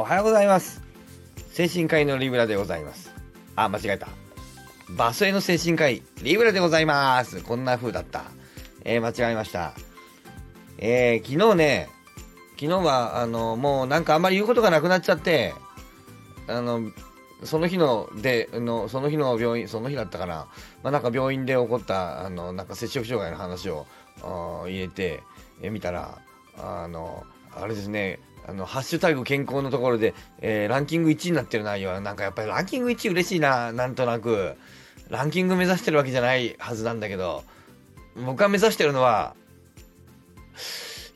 おはようございます。精神科医のリブラでございます。あ間違えた。バスへの精神科医リブラでございます。こんな風だった。えー、間違えました。えー、昨日ね昨日はあのもうなんかあんまり言うことがなくなっちゃってあのその日のでのその日の病院その日だったかな、まあ、なんか病院で起こったあのなんか摂食障害の話を入れてえ見たらあのあれですね。あの、ハッシュタグ健康のところで、えー、ランキング1位になってる内容は、なんかやっぱりランキング1位嬉しいな、なんとなく。ランキング目指してるわけじゃないはずなんだけど、僕が目指してるのは、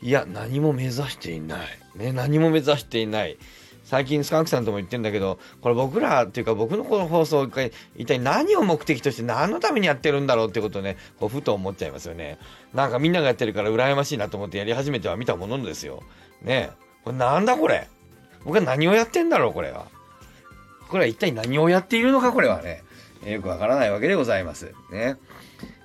いや、何も目指していない。ね、何も目指していない。最近スカンクさんとも言ってんだけど、これ僕らっていうか僕のこの放送一、一体何を目的として何のためにやってるんだろうってことをね、こうふと思っちゃいますよね。なんかみんながやってるから羨ましいなと思ってやり始めては見たものですよ。ねこれなんだこれ？僕は何をやってんだろうこれは。これは一体何をやっているのかこれはね。よくわからないわけでございます。ね。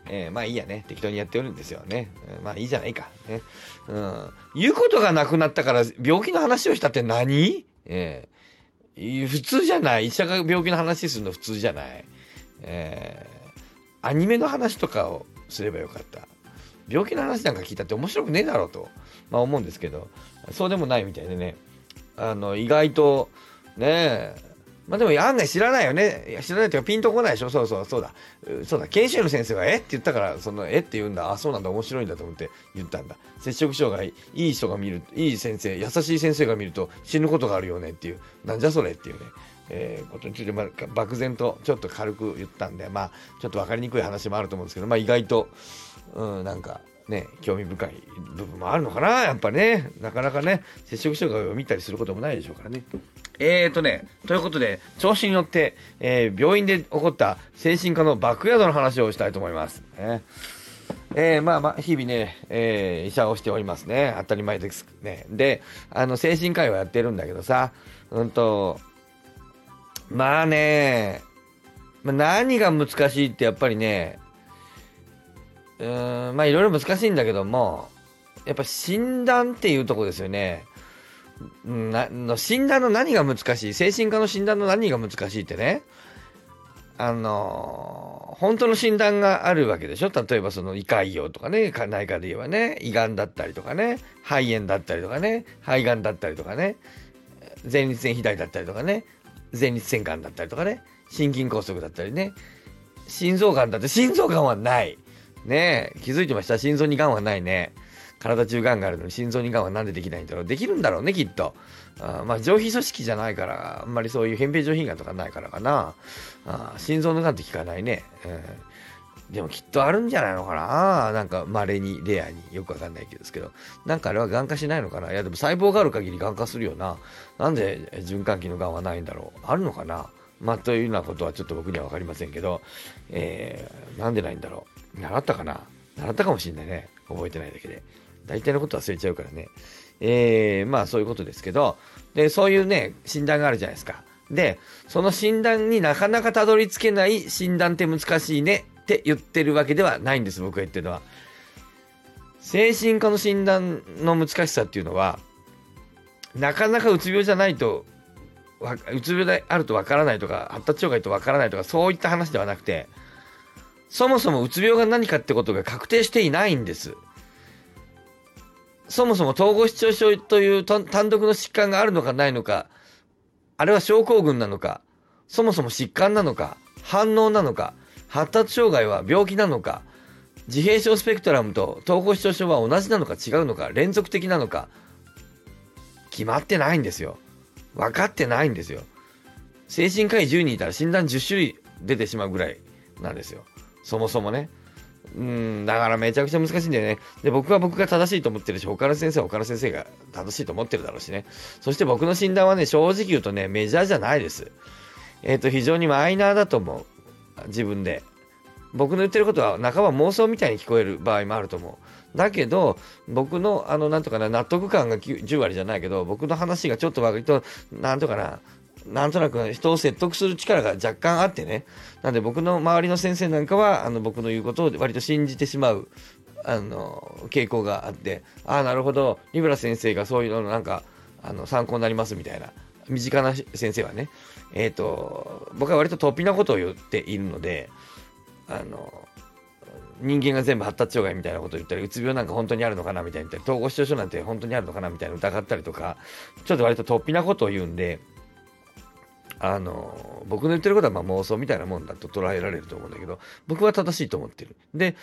えー、まあいいやね。適当にやっておるんですよね。えー、まあいいじゃないか。ね。うん。言うことがなくなったから病気の話をしたって何？えー、普通じゃない。医者が病気の話するの普通じゃない。えー、アニメの話とかをすればよかった。病気の話なんか聞いたって面白くねえだろうと、まあ、思うんですけど、そうでもないみたいでね、あの、意外と、ねえ、まあでも案外知らないよね。いや知らないというかピンとこないでしょ。そうそう、そうだ。そうだ。研修の先生がえ？って言ったから、そのえ？って言うんだ。あ、そうなんだ。面白いんだと思って言ったんだ。接触障害、いい人が見る、いい先生、優しい先生が見ると死ぬことがあるよねっていう、なんじゃそれっていうね。えー、ことについて、ま、漠然とちょっと軽く言ったんで、まあ、ちょっと分かりにくい話もあると思うんですけど、まあ、意外と、うん、なんか、ね、興味深い部分もあるのかな、やっぱね。なかなかね、接触障害を見たりすることもないでしょうからね。えーとね、ということで、調子に乗って、えー、病院で起こった精神科のバックヤードの話をしたいと思います。ね、えー、まあまあ、日々ね、えー、医者をしておりますね。当たり前ですね。で、あの、精神科医はやってるんだけどさ、うんと、まあね、ま、何が難しいってやっぱりね、うーん、まあいろいろ難しいんだけども、やっぱ診断っていうとこですよね。なの診断の何が難しい精神科の診断の何が難しいってね。あの本当の診断があるわけでしょ？例えばその胃潰瘍とかね内科で言えばね胃がんだったりとかね肺炎だったりとかね肺がんだったりとかね前立腺肥大だったりとかね前立腺がんだったりとかね心筋梗塞だったりね心臓がんだって心臓がんはない。ね気づいてました？心臓にがんはないね。体中がんがあるのに心臓にがんはなんでできないんだろう？できるんだろうねきっと。あまあ上皮組織じゃないからあんまりそういう扁平上皮がんとかないからかな。あ心臓のがんって聞かないね、えー、でもきっとあるんじゃないのかな？なんか稀にレアに。よくわかんないけどですけど。なんかあれはがん化しないのかな？いやでも細胞がある限りがん化するよな。なんで循環器のがんはないんだろう？あるのかな？まあというようなことはちょっと僕には分かりませんけど、えー、なんでないんだろう？習ったかな？習ったかもしんないね覚えてないだけで。大体のこと忘れちゃうからね。えー、まあそういうことですけど、で、そういうね、診断があるじゃないですか。で、その診断になかなかたどり着けない診断って難しいねって言ってるわけではないんです、僕が言ってるのは。精神科の診断の難しさっていうのは、なかなかうつ病じゃないと、うつ病であるとわからないとか、発達障害とわからないとか、そういった話ではなくて、そもそもうつ病が何かってことが確定していないんです。そもそも統合失調症という単独の疾患があるのかないのか、あれは症候群なのか、そもそも疾患なのか、反応なのか、発達障害は病気なのか、自閉症スペクトラムと統合失調症は同じなのか違うのか、連続的なのか、決まってないんですよ。分かってないんですよ。精神科医10人いたら診断10種類出てしまうぐらいなんですよ。そもそもね。うん、だからめちゃくちゃ難しいんだよね。で、僕は僕が正しいと思ってるし、他の先生は他の先生が正しいと思ってるだろうしね。そして僕の診断はね、正直言うとね、メジャーじゃないです。えっ、ー、と、非常にマイナーだと思う。自分で。僕の言ってることは半ば妄想みたいに聞こえる場合もあると思う。だけど、僕の、あの、なんとかな、納得感が10割じゃないけど、僕の話がちょっと割と、なんとかな、なんとなく人を説得する力が若干あってね。なんで僕の周りの先生なんかは、あの僕の言うことを割と信じてしまう、あの、傾向があって、ああ、なるほど、リブラ先生がそういうのなんか、あの、参考になりますみたいな。身近な先生はね、えっ、ー、と、僕は割と突飛なことを言っているので、あの、人間が全部発達障害みたいなことを言ったり、うつ病なんか本当にあるのかなみたいな、統合失調症なんて本当にあるのかなみたいな疑ったりとか、ちょっと割と突飛なことを言うんで、あの、僕の言ってることはま妄想みたいなもんだと捉えられると思うんだけど、僕は正しいと思ってる。で、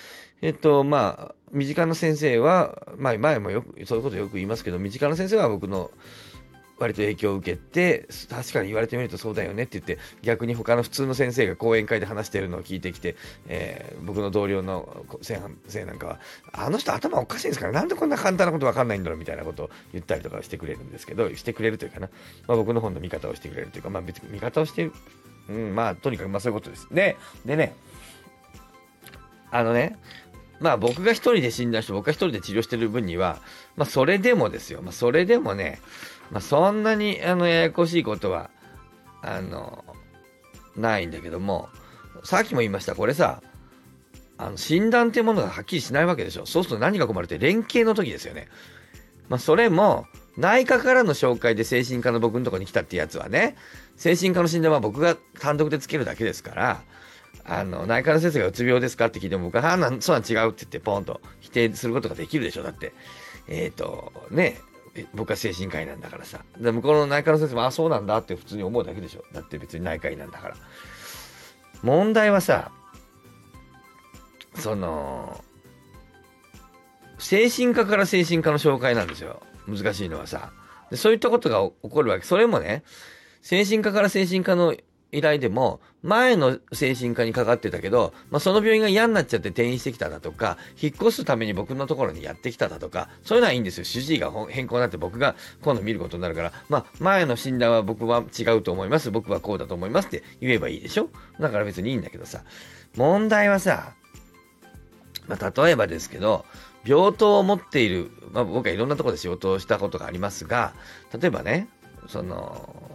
えっと、まあ、身近な先生は、まあ前もよく、そういうことよく言いますけど、身近な先生は僕の割と影響を受けて確かに言われてみるとそうだよねって言って逆に他の普通の先生が講演会で話してるのを聞いてきて、えー、僕の同僚の先生なんかはあの人頭おかしいんですからなんでこんな簡単なこと分かんないんだろうみたいなことを言ったりとかしてくれるんですけどしてくれるというかな、まあ、僕の本の見方をしてくれるというか、まあ、別に見方をしてる、うん、まあとにかくまあそういうことです。ででねあのねまあ僕が一人で診断して僕が一人で治療してる分にはまあそれでもですよ、まあ、それでもねまあ、そんなにあのややこしいことはあのないんだけどもさっきも言いました。これさあの診断っていうものがはっきりしないわけでしょ。そうすると何が困るって連携の時ですよね。まあ、それも内科からの紹介で精神科の僕のとこに来たってやつはね精神科の診断は僕が単独でつけるだけですからあの内科の先生がうつ病ですかって聞いても僕は「あなんそうなん違う」って言ってポンと否定することができるでしょだってえっ、ー、とね僕は精神科医なんだからさ。で向こうの内科の先生も、あ、そうなんだって普通に思うだけでしょ。だって別に内科医なんだから。問題はさ、その、精神科から精神科の紹介なんですよ。難しいのはさ。でそういったことが起こるわけ。それもね、精神科から精神科の依頼でも、前の精神科にかかってたけど、まあ、その病院が嫌になっちゃって転院してきただとか、引っ越すために僕のところにやってきただとか、そういうのはいいんですよ。主治医が変更になって僕が今度見ることになるから、まあ、前の診断は僕は違うと思います。僕はこうだと思いますって言えばいいでしょ？だから別にいいんだけどさ、問題はさ、まあ、例えばですけど、病棟を持っている、まあ、僕はいろんなところで仕事をしたことがありますが、例えばね、その、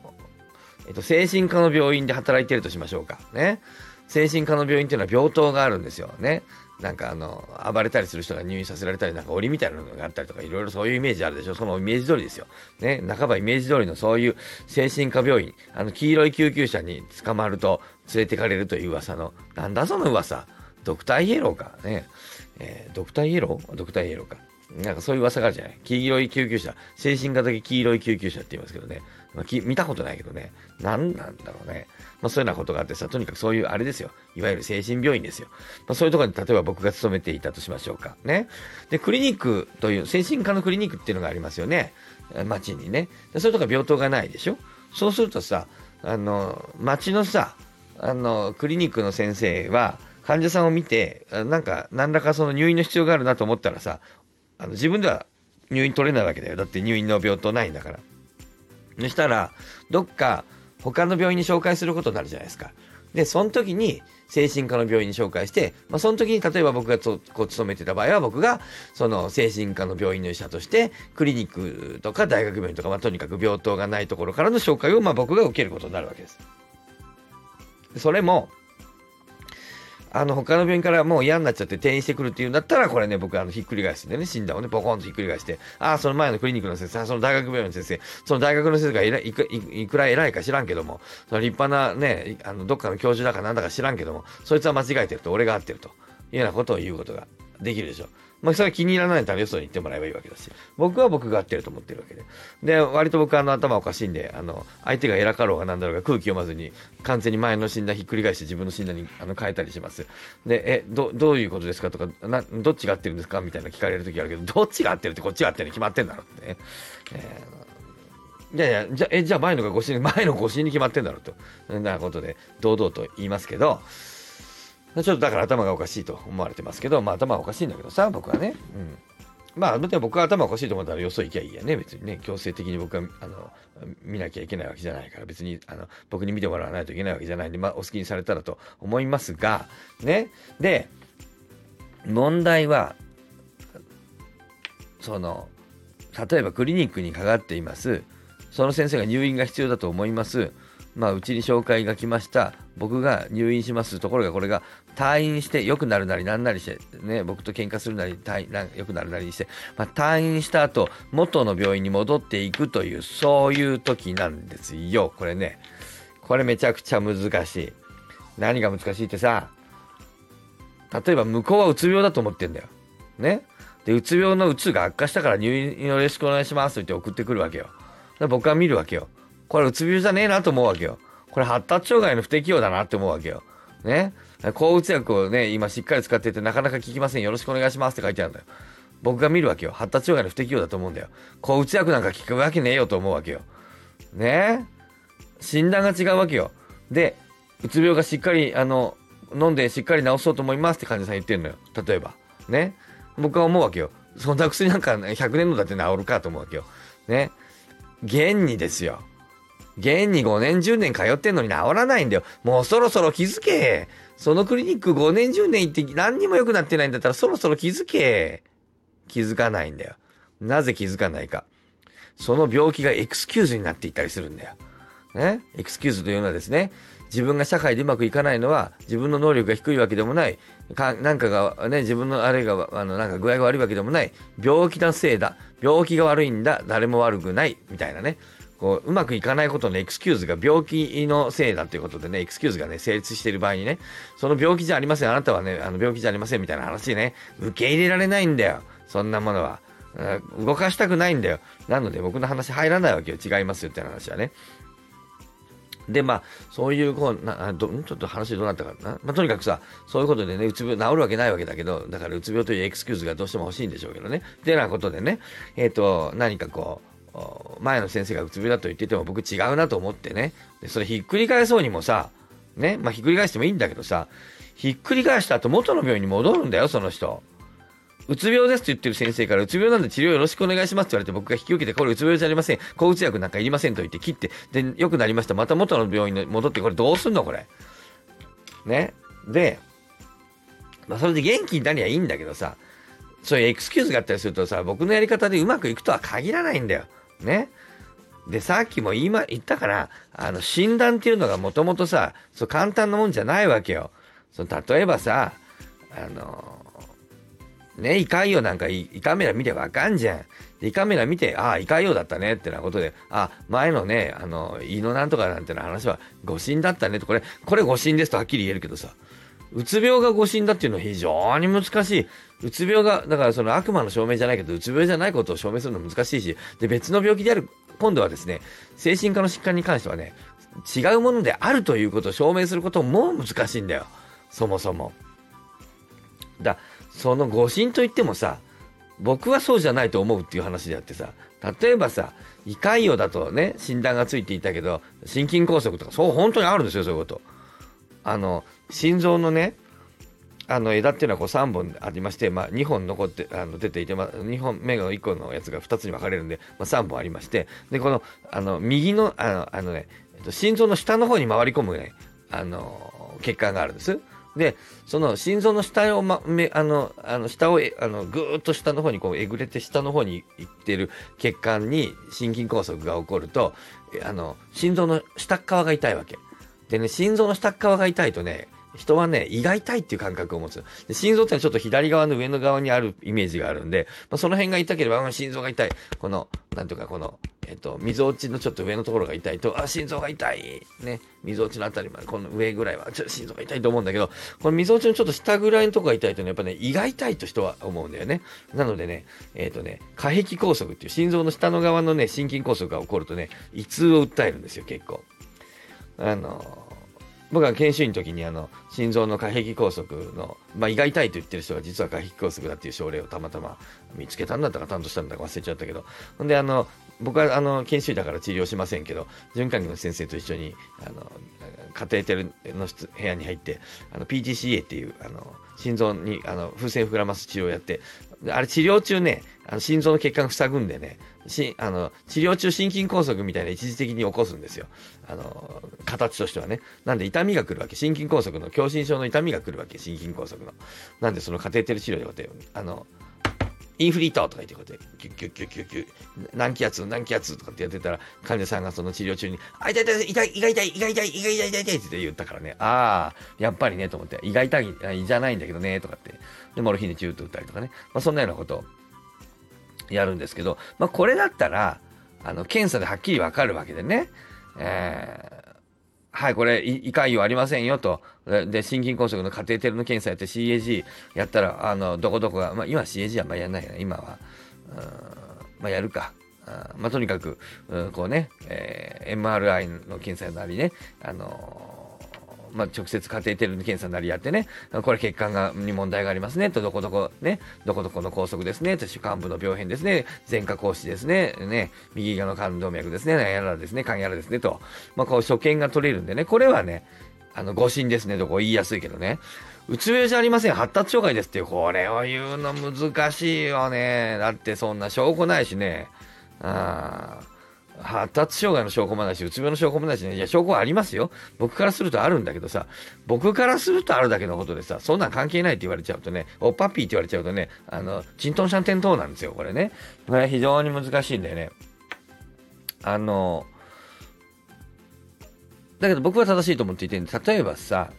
えっと、精神科の病院で働いてるとしましょうか。ね。精神科の病院っていうのは病棟があるんですよ。ね。なんかあの、暴れたりする人が入院させられたり、なんか檻みたいなのがあったりとか、いろいろそういうイメージあるでしょ。そのイメージ通りですよ。ね。半ばイメージ通りのそういう精神科病院、あの、黄色い救急車に捕まると連れてかれるという噂の、なんだその噂。ドクターイエローか。ね。えー、ドクターイエロー？ドクターイエローか。なんかそういう噂があるじゃない。黄色い救急車。精神科だけ黄色い救急車って言いますけどね。見たことないけどね、何なんだろうね。まあそういうようなことがあってさ、とにかくそういうあれですよ。いわゆる精神病院ですよ。まあそういうところに例えば僕が勤めていたとしましょうか。ね。で、クリニックという、精神科のクリニックっていうのがありますよね。街にね。でそういうとこ病棟がないでしょ。そうするとさ、あの、街のさ、あの、クリニックの先生は、患者さんを見て、なんか、何らかその入院の必要があるなと思ったらさ、あの自分では入院取れないわけだよ。だって入院の病棟ないんだから。そしたら、どっか他の病院に紹介することになるじゃないですか。で、その時に精神科の病院に紹介して、まあ、その時に例えば僕がこう勤めてた場合は僕がその精神科の病院の医者としてクリニックとか大学病院とか、まあ、とにかく病棟がないところからの紹介をまあ僕が受けることになるわけです。それも、あの、他の病院からもう嫌になっちゃって転院してくるっていうんだったら、これね、僕、あの、ひっくり返すんでね、診断をね、ポコンとひっくり返して、ああ、その前のクリニックの先生、その大学病院の先生、その大学の先生がいくいくら偉いか知らんけども、その立派なね、あの、どっかの教授だかなんだか知らんけども、そいつは間違えてると、俺が合ってるというようなことを言うことができるでしょ。まあ、それは気に入らないたらよそに言ってもらえばいいわけだし、僕は僕が合ってると思ってるわけで。で、割と僕あの頭おかしいんで、あの、相手が偉かろうがなんだろうが空気読まずに、完全に前の診断ひっくり返して自分の診断にあの変えたりします。で、え、ど、どういうことですかとか、な、どっちが合ってるんですかみたいな聞かれる時あるけど、どっちが合ってるってこっちが合ってるに決まってんだろうってね。えー、いやいや、じゃ、え、じゃあ前のが誤診、前の誤診に決まってんだろうと。そんなことで、堂々と言いますけど、ちょっとだから頭がおかしいと思われてますけど、まあ頭はおかしいんだけどさ、僕はね。うん。まあ、僕は頭おかしいと思ったらよそ行きゃいいやね。別にね、強制的に僕は、あの、見なきゃいけないわけじゃないから、別に、あの、僕に見てもらわないといけないわけじゃないんで、まあ、お好きにされたらと思いますが、ね。で、問題は、その、例えばクリニックにかかっています。その先生が入院が必要だと思います。まあ、うちに紹介が来ました。僕が入院しますところがこれが退院して良くなるなりなんなりして、ね、僕と喧嘩するなり退な良くなるなりにして、まあ、退院した後、元の病院に戻っていくという、そういう時なんですよ。これね。これめちゃくちゃ難しい。何が難しいってさ、例えば向こうはうつ病だと思ってんだよ。ね。で、うつ病のうつが悪化したから入院よろしくお願いしますって送ってくるわけよ。僕は見るわけよ。これうつ病じゃねえなと思うわけよ。これ発達障害の不適応だなって思うわけよ。ね。抗うつ薬をね、今しっかり使っててなかなか効きません。よろしくお願いしますって書いてあるんだよ。僕が見るわけよ。発達障害の不適応だと思うんだよ。抗うつ薬なんか効くわけねえよと思うわけよ。ね診断が違うわけよ。で、うつ病がしっかり、あの、飲んでしっかり治そうと思いますって患者さん言ってんのよ。例えば。ね。僕は思うわけよ。そんな薬なんか100年のだって治るかと思うわけよ。ね。現にですよ。現に5年10年通ってんのに治らないんだよ。もうそろそろ気づけ。そのクリニック5年10年行って何にも良くなってないんだったらそろそろ気づけ。気づかないんだよ。なぜ気づかないか。その病気がエクスキューズになっていったりするんだよ。ね？エクスキューズというのはですね、自分が社会でうまくいかないのは自分の能力が低いわけでもないかなんかがね？自分のあれがあのなんか具合が悪いわけでもない病気のせいだ病気が悪いんだ誰も悪くないみたいなねこううまくいかないことのエクスキューズが病気のせいだということでねエクスキューズがね成立している場合にねその病気じゃありません。あなたはねあの病気じゃありませんみたいな話ね受け入れられないんだよ。そんなものは。動かしたくないんだよ。なので僕の話入らないわけよ。違いますよって話はね。で、まあ、そういう、こう、などちょっと話どうなったかな。まあ、とにかくさ、そういうことでね、うつ病治るわけないわけだけど、だからうつ病というエクスキューズがどうしても欲しいんでしょうけどね。ってなことでね、えっ、ー、と、何かこう、前の先生がうつ病だと言ってても僕違うなと思ってね。で、それひっくり返そうにもさ、ね、まあ、ひっくり返してもいいんだけどさ、ひっくり返した後元の病院に戻るんだよ、その人。うつ病ですって言ってる先生から、うつ病なんで治療よろしくお願いしますって言われて、僕が引き受けて、これうつ病じゃありません。抗うつ薬なんかいりませんと言って切って、で、良くなりました。また元の病院に戻って、これどうすんのこれ。ね。で、まあ、それで元気になりゃいいんだけどさ、そういうエクスキューズがあったりするとさ、僕のやり方でうまくいくとは限らないんだよ。ね。で、さっきも言いま、言ったから、あの、診断っていうのがもともとさ、そう簡単なもんじゃないわけよ。その例えばさ、あのね、胃潰瘍なんか胃カメラ見てわかんじゃん。胃カメラ見て、ああ、胃潰瘍だったねってなことで、あ、前のね、あの、胃のなんとかなんての話は誤診だったねと、これ、これ誤診ですとはっきり言えるけどさ、うつ病が誤診だっていうのは非常に難しい。うつ病が、だからその悪魔の証明じゃないけど、うつ病じゃないことを証明するの難しいし、で、別の病気である、今度はですね、精神科の疾患に関してはね、違うものであるということを証明することも難しいんだよ。そもそも。だその誤診といってもさ僕はそうじゃないと思うっていう話であってさ例えばさ胃潰瘍だとね診断がついていたけど心筋梗塞とかそう本当にあるんですよそういうことあの心臓のねあの枝っていうのはこう3本ありまして、まあ、2本残ってあの出ていて、まあ、2本目の1個のやつが2つに分かれるんで、まあ、3本ありましてでこのあの右のあのあのね、心臓の下の方に回り込むねあの血管があるんです。でその心臓の下を、ま、めあのあの下をあのぐーっと下の方にこうえぐれて下の方に行ってる血管に心筋梗塞が起こるとあの心臓の下側が痛いわけ。でね心臓の下側が痛いとね人はね、胃が痛いっていう感覚を持つ。で心臓ってのはちょっと左側の上の側にあるイメージがあるんで、まあ、その辺が痛ければ、心臓が痛い。この、なんていうか、この、えっと、溝落ちのちょっと上のところが痛いと、あ、心臓が痛い。ね。溝落ちのあたりまで、この上ぐらいは、ちょっと心臓が痛いと思うんだけど、この溝落ちのちょっと下ぐらいのところが痛いとね、やっぱね、胃が痛いと人は思うんだよね。なのでね、えっ、とね、下壁梗塞っていう心臓の下の側のね、心筋梗塞が起こるとね、胃痛を訴えるんですよ、結構。あの僕は研修医の時にあの心臓の下壁梗塞の、まあ、胃が痛いと言ってる人が実は下壁梗塞だっていう症例をたまたま見つけたんだったか担当したんだか忘れちゃったけど。ほんであの僕はあの研修医だから治療しませんけど循環器の先生と一緒にあのカテーテルの部屋に入ってあの PTCA っていうあの心臓にあの風船膨らます治療をやってあれ治療中ねあの心臓の血管塞ぐんでねしあの治療中心筋梗塞みたいな一時的に起こすんですよ。あの形としてはね。なんで痛みが来るわけ。心筋梗塞の狭心症の痛みが来るわけ。心筋梗塞の。なんでそのカテーテル治療であのインフリートとか言ってこうやって、キュッキュッキュッキュッキュッ、何気圧、何気圧とかってやってたら、患者さんがその治療中に、あ、痛い痛い痛い、痛い痛い、痛い痛い、痛い痛い、痛い痛いって言ったからね、ああ、やっぱりね、と思って、胃が痛い、胃じゃないんだけどね、とかって、で、モルヒネチューと打ったりとかね、まあそんなようなことをやるんですけど、まあこれだったら、あの、検査ではっきりわかるわけでね、えー、はい、これ、胃潰瘍ありませんよと。で、心筋梗塞のカテーテルの検査やって CAG やったら、あの、どこどこが、まあ、今 CAG はまあやんないよね、今は。まあ、やるか。まあ、とにかく、こうね、えー、MRI の検査なりね、あのーまあ、直接カテーテルの検査なりやってね、これ血管がに問題がありますね、と、どこどこね、どこどこの拘束ですね、と、主幹部の病変ですね、前科講師ですね、ね、右側の冠動脈ですね、やらですね、肝やらですね、と、まあ、こう、所見が取れるんでね、これはね、あの、誤診ですね、とこ言いやすいけどね、うつ病じゃありません、発達障害ですって、これを言うの難しいよね。だってそんな証拠ないしね。あ発達障害の証拠もないし、うつ病の証拠もないしね、いや、証拠はありますよ。僕からするとあるんだけどさ、僕からするとあるだけのことでさ、そんなん関係ないって言われちゃうとね、おっぱっぴーって言われちゃうとね、あの、チントンシャンテントウなんですよ、これね。これ非常に難しいんだよね。あの、だけど僕は正しいと思っていて、例えばさ、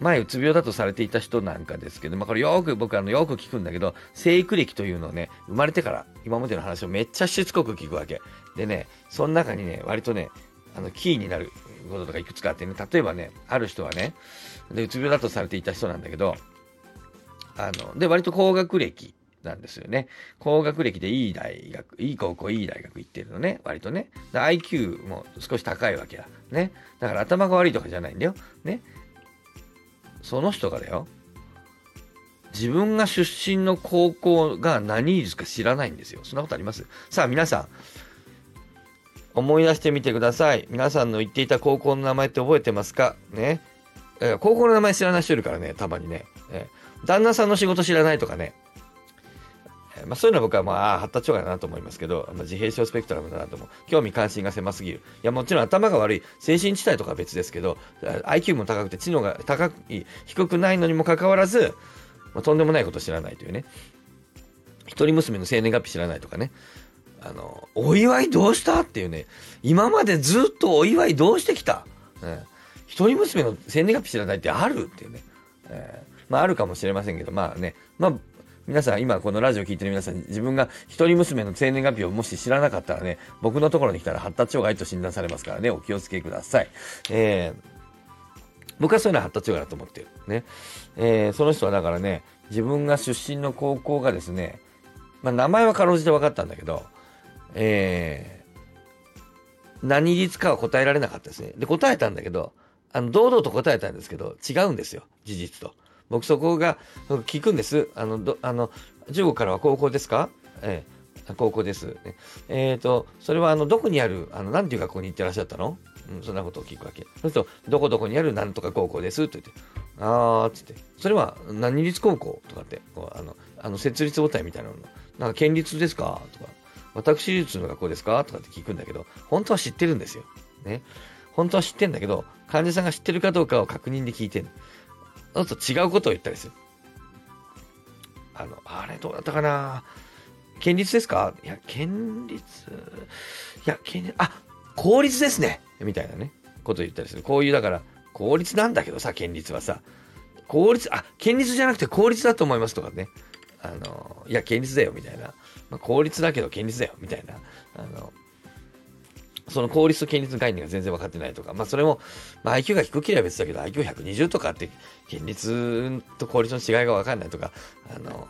前うつ病だとされていた人なんかですけど、まあ、これよく僕あのよく聞くんだけど生育歴というのをね生まれてから今までの話をめっちゃしつこく聞くわけでねその中にね割とねあのキーになることとかいくつかあってね例えばねある人はねでうつ病だとされていた人なんだけどあので割と高学歴なんですよね。高学歴でいい大学、いい高校、いい大学行ってるのね、割とね。IQ も少し高いわけだ。ね。だから頭が悪いとかじゃないんだよ。ね。その人がだよ、自分が出身の高校が何率か知らないんですよ。そんなことあります？さあ皆さん、思い出してみてください。皆さんの言っていた高校の名前って覚えてますか？ね。えー、高校の名前知らない人いるからね、たまにね。え、旦那さんの仕事知らないとかね。えまあ、そういうのは僕はまあ発達障害だなと思いますけど、まあ、自閉症スペクトラムだなと思う。興味関心が狭すぎる。いや、もちろん頭が悪い、精神地帯とかは別ですけど、IQ も高くて知能が高い、低くないのにもかかわらず、まあ、とんでもないこと知らないというね。一人娘の生年月日知らないとかね。あの、お祝いどうしたっていうね、今までずっとお祝いどうしてきた、ね、一人娘の生年月日知らないってあるっていうね。えー、まああるかもしれませんけど、まあね、まあ皆さん、今このラジオ聞いてる皆さん、自分が一人娘の生年月日をもし知らなかったらね、僕のところに来たら発達障害と診断されますからね、お気をつけください。えー、僕はそういうのは発達障害だと思ってる。ね。えー、その人はだからね、自分が出身の高校がですね、まあ名前はかろうじて分かったんだけど、えー、何率かは答えられなかったですね。で、答えたんだけど、あの、堂々と答えたんですけど、違うんですよ、事実と。僕そこが聞くんです。あの、どあの中国からは高校ですか？ええ、高校です。えっ、ー、と、それはあの、どこにある、あの、なんていう学校に行ってらっしゃったの？うん、そんなことを聞くわけ。そうすると、どこどこにあるなんとか高校です。と言って、あーっつって、それは何立高校？とかって、こうあの、あの設立母体みたいなの、なんか県立ですか？とか、私立の学校ですか？とかって聞くんだけど、本当は知ってるんですよ。ね。本当は知ってんだけど、患者さんが知ってるかどうかを確認で聞いてる。あと違うことを言ったりする。あの、あれどうだったかな？県立ですか？いや、県立、いや、県立、あ、公立ですねみたいなね、ことを言ったりする。こういう、だから、公立なんだけどさ、県立はさ、公立、あ、県立じゃなくて公立だと思いますとかね。あの、いや、県立だよ、みたいな。まあ、公立だけど県立だよ、みたいな。あの、その効率と権率の概念が全然分かってないとか、まあそれも、まあ IQ が低ければ別だけど、IQ120 とかって、権率と効率の違いが分かんないとか、あの、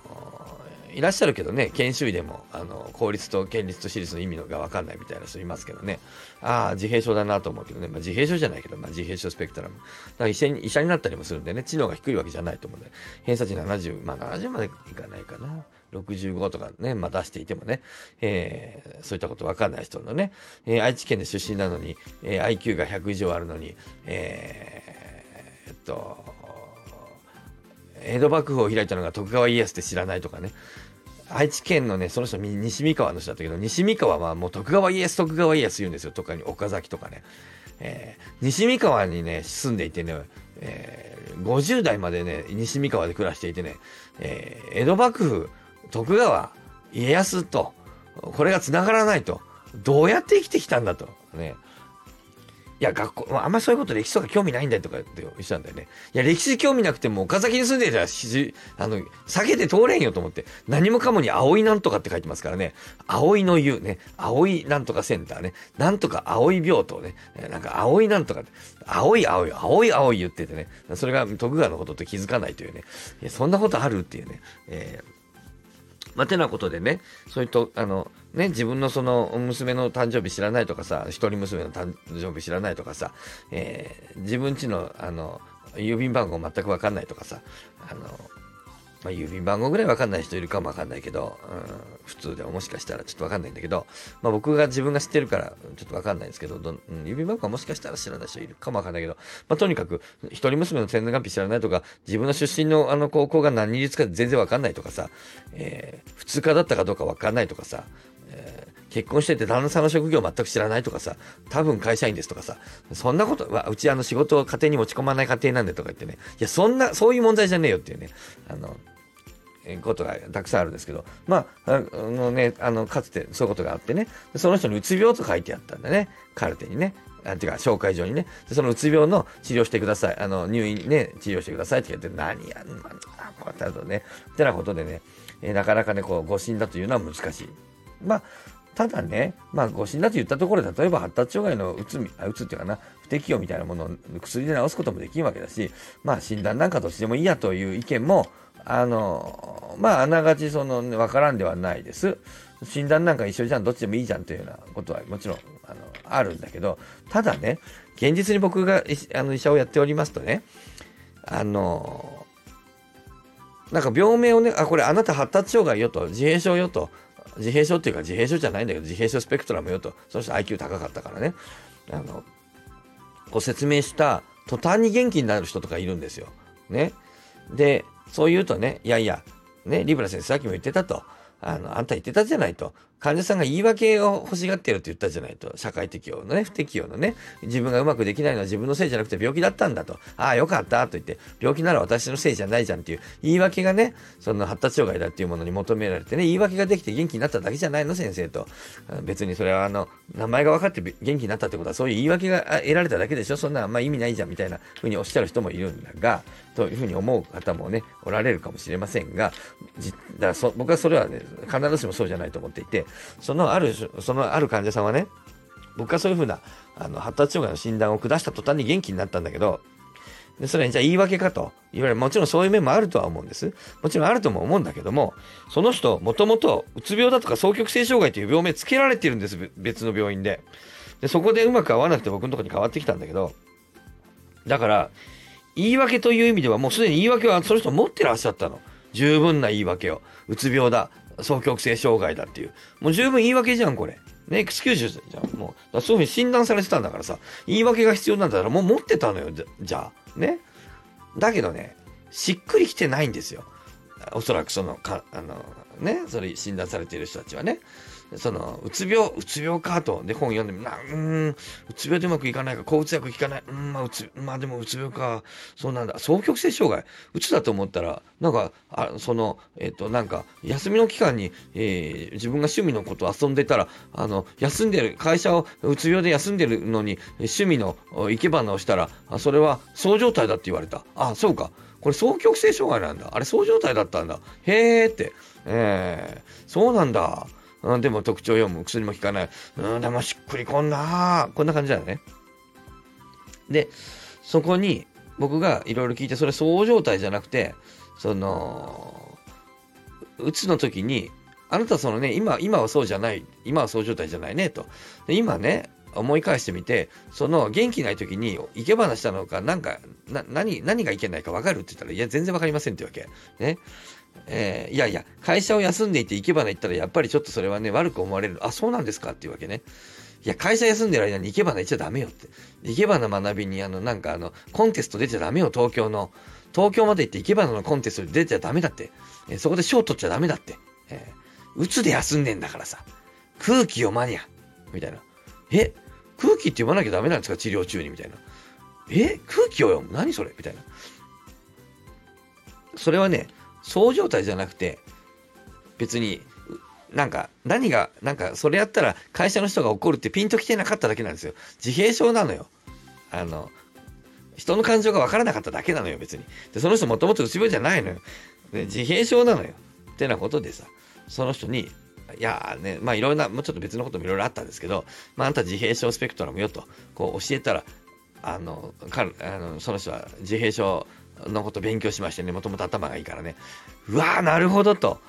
いらっしゃるけどね、研修医でも、あの、効率と権率と私立の意味のが分かんないみたいな人いますけどね。ああ、自閉症だなと思うけどね。まあ、自閉症じゃないけど、まあ、自閉症スペクトラム。だから医者に医者になったりもするんでね、知能が低いわけじゃないと思うんで、偏差値70、まあ70までいかないかな。65とかね、まあ出していてもね、えー、そういったことわかんない人のね、えー、愛知県で出身なのに、えー、IQ が100以上あるのに、えー、えっと、江戸幕府を開いたのが徳川家康って知らないとかね。愛知県のね、その人、西三河の人だったけど、西三河はもう徳川家康、徳川家康言うんですよ。とかに岡崎とかね。えー、西三河にね、住んでいてね、えー、50代までね、西三河で暮らしていてね、えー、江戸幕府、徳川家康とこれが繋がらないとどうやって生きてきたんだとねいや、学校、あんまそういうこと歴史とか興味ないんだよとかって言ってたんだよね。いや、歴史興味なくても岡崎に住んでたら、あの、避けて通れんよと思って、何もかもに葵なんとかって書いてますからね。葵の湯ね。葵なんとかセンターね。なんとか葵病棟ね。なんか葵なんとかって、葵葵、葵葵言っててね。それが徳川のことと気づかないというね。そんなことあるっていうね。えーまあ、てなことでね、そういうと、あの、ね、自分のその娘の誕生日知らないとかさ、一人娘の誕生日知らないとかさ、えー、自分ちの、あの、郵便番号全くわかんないとかさ、あの、まあ、郵便番号ぐらいわかんない人いるかもわかんないけど、うん、普通でももしかしたらちょっとわかんないんだけど、まあ、僕が自分が知ってるからちょっとわかんないんですけど、どうん、郵便番号はもしかしたら知らない人いるかもわかんないけど、まあ、とにかく、一人娘の天然元日知らないとか、自分の出身のあの高校が何率か全然わかんないとかさ、えー、普通科だったかどうかわかんないとかさ、えー結婚してて旦那さんの職業全く知らないとかさ、多分会社員ですとかさ、そんなことは、うちあの仕事を家庭に持ち込まない家庭なんでとか言ってね、いや、そんな、そういう問題じゃねえよっていうね、あの、ことがたくさんあるんですけど、まあ、あのね、あの、かつてそういうことがあってね、その人にうつ病と書いてあったんだね、カルテにね。あていうか、紹介状にね。そのうつ病の治療してください。あの、入院ね、治療してくださいって言って、何やんの、こうやってあるとね。ってなことでね、え、なかなかね、こう、誤診だというのは難しい。まあ、ただね、まあ、誤診だと言ったところで、例えば発達障害のうつ、うつっていうかな、不適応みたいなものを薬で治すこともできるわけだし、まあ、診断なんかとしてもいいやという意見も、あの、まあ、あながちその、ね、わからんではないです。診断なんか一緒じゃん、どっちでもいいじゃんというようなことはもちろん、あの、あるんだけど、ただね、現実に僕があの医者をやっておりますとね、あの、なんか病名をね、あ、これあなた発達障害よと、自閉症よと、自閉症っていうか自閉症じゃないんだけど、自閉症スペクトラムよと、その人 IQ 高かったからね、あの、ご説明した途端に元気になる人とかいるんですよ。ね。で、そう言うとね、いやいや、ね、リブラ先生さっきも言ってたと。あの、あんた言ってたじゃないと。患者さんが言い訳を欲しがってるって言ったじゃないと。社会適応のね、不適応のね、自分がうまくできないのは自分のせいじゃなくて病気だったんだと。ああ、よかったと言って、病気なら私のせいじゃないじゃんっていう言い訳がね、その発達障害だっていうものに求められてね、言い訳ができて元気になっただけじゃないの、先生と。別にそれはあの、名前が分かって元気になったってことはそういう言い訳が得られただけでしょそんな、まあ意味ないじゃんみたいなふうにおっしゃる人もいるんだが、というふうに思う方もね、おられるかもしれませんが、だからそ僕はそれはね、必ずしもそうじゃないと思っていて、そのある、そのある患者さんはね、僕がそういうふうなあの発達障害の診断を下した途端に元気になったんだけど、でそれにじゃあ言い訳かと言われる。もちろんそういう面もあるとは思うんです。もちろんあるとも思うんだけども、その人、もともとうつ病だとか双極性障害という病名つけられてるんです。別の病院で。で、そこでうまく合わなくて僕のところに変わってきたんだけど、だから、言い訳という意味ではもうすでに言い訳はその人持ってらっしゃったの。十分な言い訳を。うつ病だ。双極性障害だっていう。もう十分言い訳じゃん、これ。ね、エクスキュージュじゃん。もう、そういうふうに診断されてたんだからさ、言い訳が必要なんだからもう持ってたのよ、じゃあ。ね。だけどね、しっくりきてないんですよ。おそらくその、か、あの、ね、それ診断されている人たちはね。その、うつ病、うつ病かと。で、本読んでな、うん、うつ病でうまくいかないか、抗うつ薬効かない。うん、まあ、うつ、まあでもうつ病か。そうなんだ。双極性障害。うつだと思ったら、なんか、あその、えっ、と、なんか、休みの期間に、えー、自分が趣味のこと遊んでたら、あの、休んでる、会社をうつ病で休んでるのに、趣味の生け花をしたら、あそれは、そう状態だって言われた。あ、そうか。これ双極性障害なんだ。あれ、そう状態だったんだ。へーって。えー、そうなんだ。うん、でも特徴読む。薬も効かない。うん、でもしっくりこんなこんな感じだよね。で、そこに僕がいろいろ聞いて、それそう状態じゃなくて、その、うつの時に、あなたそのね、今、今はそうじゃない、今はそう状態じゃないね、と。で今ね、思い返してみて、その元気ない時に生け花したのか、なんか、な、何、何がいけないか分かるって言ったら、いや、全然分かりませんってわけ。ね。えー、いやいや、会社を休んでいて生け花行ったらやっぱりちょっとそれはね、悪く思われる。あ、そうなんですか？っていうわけね。いや、会社休んでる間に生け花行っちゃダメよって。生け花学びに、あの、なんかあの、コンテスト出ちゃダメよ、東京の。東京まで行って生け花のコンテストに出ちゃダメだって。えー、そこで賞取っちゃダメだって。えー、うつで休んでんだからさ。空気読まにゃ。みたいな。え？空気って読まなきゃダメなんですか？治療中にみたいな。え？空気を読む？何それ？みたいな。それはね、そう状態じゃなくて、別に、なんか、何が、なんか、それやったら会社の人が怒るってピンときてなかっただけなんですよ。自閉症なのよ。あの、人の感情が分からなかっただけなのよ、別に。で、その人もともとうつ病じゃないのよ。で、自閉症なのよ。ってなことでさ、その人に、いやね、まあいろんな、もうちょっと別のこともいろいろあったんですけど、まああんた自閉症スペクトラムよと、こう教えたら、あの、かあのその人は自閉症のこと勉強しましてね、もともと頭がいいからね、うわー、なるほどと、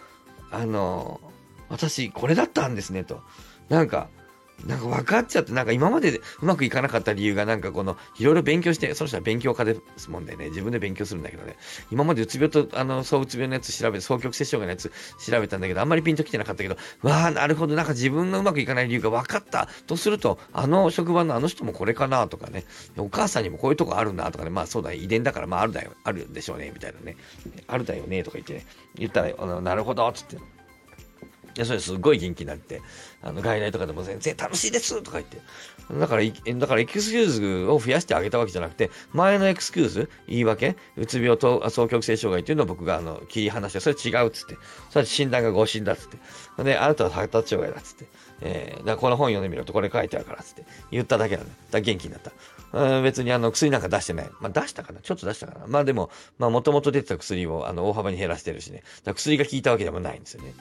あの、私これだったんですねと、なんか、なんか分かっちゃって、なんか今までうまくいかなかった理由が、なんかこの、いろいろ勉強して、その人は勉強家ですもんでね、自分で勉強するんだけどね、今までうつ病と、あの、そううつ病のやつ調べて、双極性障害のやつ調べたんだけど、あんまりピンときてなかったけど、わあ、なるほど、なんか自分のうまくいかない理由が分かったとすると、あの職場のあの人もこれかなとかね、お母さんにもこういうとこあるんだとかね、まあそうだ、遺伝だから、まああるだよ、あるでしょうね、みたいなね、あるだよね、とか言ってね、言ったら、あのなるほど、つって。いや、それすごい元気になって、あの、外来とかでも全然楽しいですとか言って。だから、だからエクスキューズを増やしてあげたわけじゃなくて、前のエクスキューズ、言い訳、うつ病と双極性障害っていうのを僕があの切り離して、それ違うっつって。それ診断が誤診だっつって。で、あなたは発達障害だっつって。えー、だこの本読んでみろとこれ書いてあるからっつって言っただけなんだ。だ元気になった。別にあの薬なんか出してない。まあ出したかなちょっと出したかなまあでも、まあもともと出てた薬をあの大幅に減らしてるしね。だ薬が効いたわけでもないんですよね。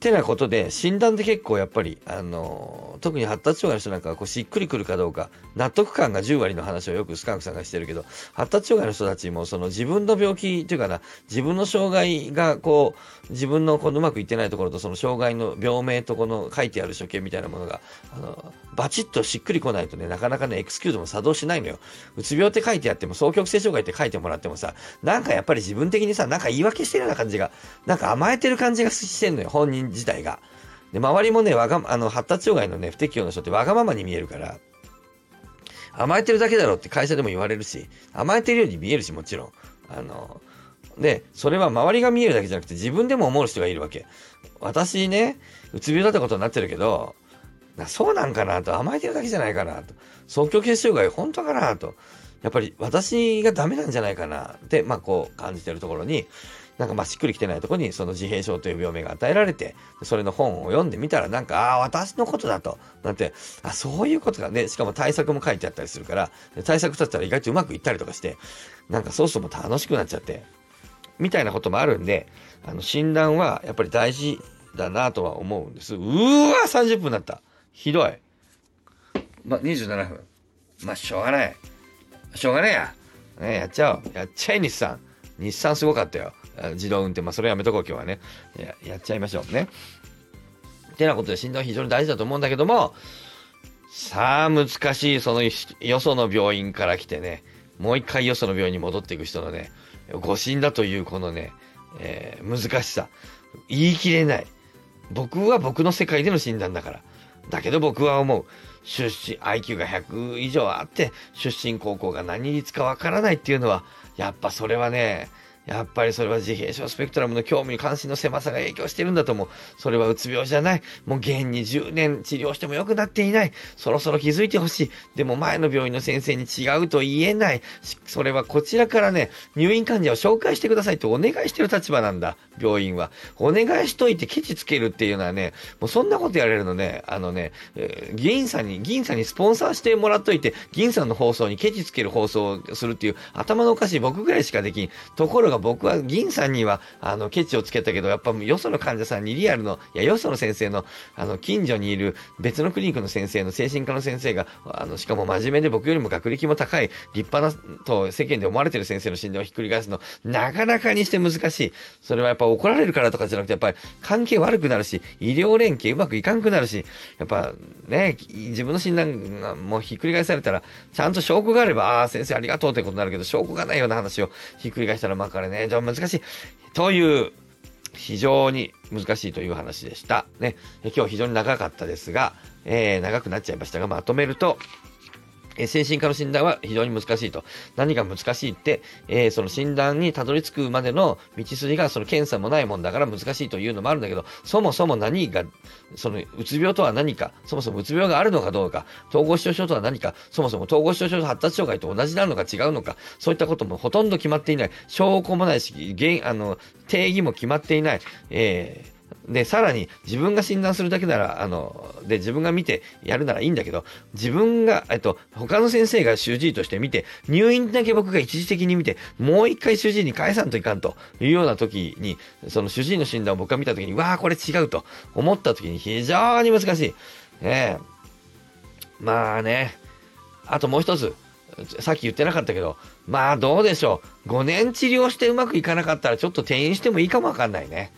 ってなことで、診断で結構やっぱり、あの特に発達障害の人なんかはこうしっくりくるかどうか、納得感が10割の話をよくスカンクさんがしてるけど、発達障害の人たちもその自分の病気というかな、自分の障害がこう、自分のこのうまくいってないところとその障害の病名とこの書いてある処刑みたいなものが、あの、バチッとしっくりこないとね、なかなかね、エクスキューズも作動しないのよ。うつ病って書いてあっても、双極性障害って書いてもらってもさ、なんかやっぱり自分的にさ、なんか言い訳してるような感じが、なんか甘えてる感じがしてんのよ、本人自体が。で、周りもね、わが、あの、発達障害のね、不適応の人ってわがままに見えるから、甘えてるだけだろって会社でも言われるし、甘えてるように見えるし、もちろん。あの、で、それは周りが見えるだけじゃなくて自分でも思う人がいるわけ。私ね、うつ病だったことになってるけど、そうなんかなと、甘えてるだけじゃないかなと、双極性障害本当かなと、やっぱり私がダメなんじゃないかなって、まあこう感じてるところに、なんかまあしっくりきてないところにその自閉症という病名が与えられて、それの本を読んでみたらなんか、ああ、私のことだと。なんて、あ、そういうことだね。しかも対策も書いてあったりするから、対策立ったら意外とうまくいったりとかして、なんかそうするとも楽しくなっちゃって、みたいなこともあるんで、あの診断はやっぱり大事だなとは思うんです。うーわ !30 分になった。ひどい。ま、27分。まあ、しょうがない。しょうがねえや。ねやっちゃおう。やっちゃえ、日産。日産すごかったよ。自動運転。まあ、それやめとこう、今日はね。ややっちゃいましょうね。ってなことで診断非常に大事だと思うんだけども、さあ、難しい、そのよその病院から来てね、もう一回よその病院に戻っていく人のね、誤診だというこのね、えー、難しさ。言い切れない。僕は僕の世界での診断だから。だけど僕は思う。出身、IQ が100以上あって、出身高校が何率かわからないっていうのは、やっぱそれはね、やっぱりそれは自閉症スペクトラムの興味関心の狭さが影響してるんだと思う。それはうつ病じゃない。もう現に10年治療しても良くなっていない。そろそろ気づいてほしい。でも前の病院の先生に違うと言えない。それはこちらからね、入院患者を紹介してくださいとお願いしてる立場なんだ。病院は。お願いしといてケチつけるっていうのはね、もうそんなことやれるのね、あのね、議員さんに、議員さんにスポンサーしてもらっといて、議員さんの放送にケチつける放送をするっていう頭のおかしい僕ぐらいしかできん。ところが僕は銀さんには、あの、ケチをつけたけど、やっぱよその患者さんにリアルの、いや、よその先生の、あの、近所にいる別のクリニックの先生の精神科の先生が、あの、しかも真面目で僕よりも学歴も高い、立派なと世間で思われてる先生の診断をひっくり返すの、なかなかにして難しい。それはやっぱ怒られるからとかじゃなくて、やっぱり関係悪くなるし、医療連携うまくいかんくなるし、やっぱね、自分の診断がもうひっくり返されたら、ちゃんと証拠があれば、ああ、先生ありがとうってことになるけど、証拠がないような話をひっくり返したら、まあ、これね、じゃあ難しい。という、非常に難しいという話でした。ね。今日非常に長かったですが、えー、長くなっちゃいましたが、まとめると、え精神科の診断は非常に難しいと。何が難しいって、えー、その診断にたどり着くまでの道筋がその検査もないもんだから難しいというのもあるんだけど、そもそも何が、そのうつ病とは何か、そもそもうつ病があるのかどうか、統合失調症とは何か、そもそも統合失調症と発達障害と同じなのか違うのか、そういったこともほとんど決まっていない。証拠もないし、原あの定義も決まっていない。えーで、さらに自分が診断するだけなら、あの、で、自分が見てやるならいいんだけど、自分が、えっと、他の先生が主治医として見て、入院だけ僕が一時的に見て、もう一回主治医に返さんといかんというような時に、その主治医の診断を僕が見た時に、わあ、これ違うと思った時に非常に難しい。ねまあね、あともう一つ、さっき言ってなかったけど、まあどうでしょう。5年治療してうまくいかなかったらちょっと転院してもいいかもわかんないね。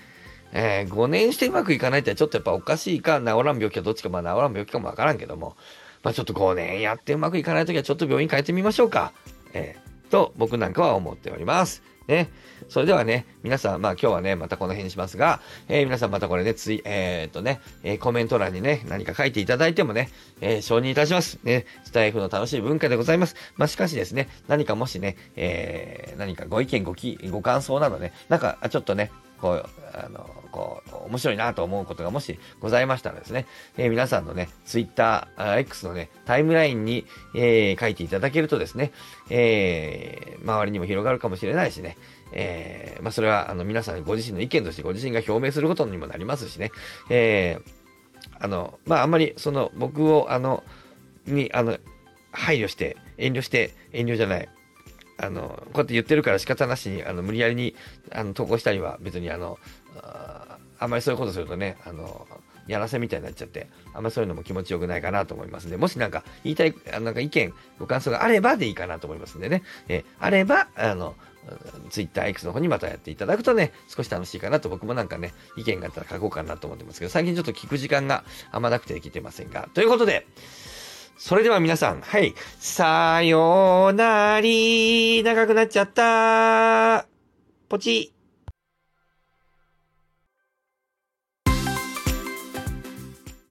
えー、5年してうまくいかないってちょっとやっぱおかしいか、治らん病気かどっちか、まあ治らん病気かもわからんけども、まあちょっと5年やってうまくいかないときはちょっと病院変えてみましょうか。えー、と僕なんかは思っております。ね。それではね、皆さん、まあ今日はね、またこの辺にしますが、えー、皆さんまたこれね、つい、えー、っとね、えー、コメント欄にね、何か書いていただいてもね、え、承認いたします。ね、スタイフの楽しい文化でございます。まあしかしですね、何かもしね、えー、何かご意見、ごき、ご感想などね、なんか、ちょっとね、こう、あの、こう、面白いなと思うことがもしございましたらですね、えー、皆さんのね、ツイッター、X のね、タイムラインに、えー、書いていただけるとですね、えー、周りにも広がるかもしれないしね、え、まあ、それは、あの、皆さんご自身の意見としてご自身が表明することにもなりますしね、えー、あの、まあ、あんまり、その、僕を、あの、に、あの、配慮して、遠慮して、遠慮じゃない、あの、こうやって言ってるから仕方なしに、あの、無理やりに、あの、投稿したりは別に、あの、あんまりそういうことするとね、あの、やらせみたいになっちゃって、あんまりそういうのも気持ちよくないかなと思いますんで、もしなんか言いたい、あなんか意見、ご感想があればでいいかなと思いますんでね、えあれば、あの、ツイッター X の方にまたやっていただくとね、少し楽しいかなと僕もなんかね、意見があったら書こうかなと思ってますけど、最近ちょっと聞く時間があんまなくてできてませんが、ということで、それでは皆さん、はい。さようなり。長くなっちゃった。ポチ。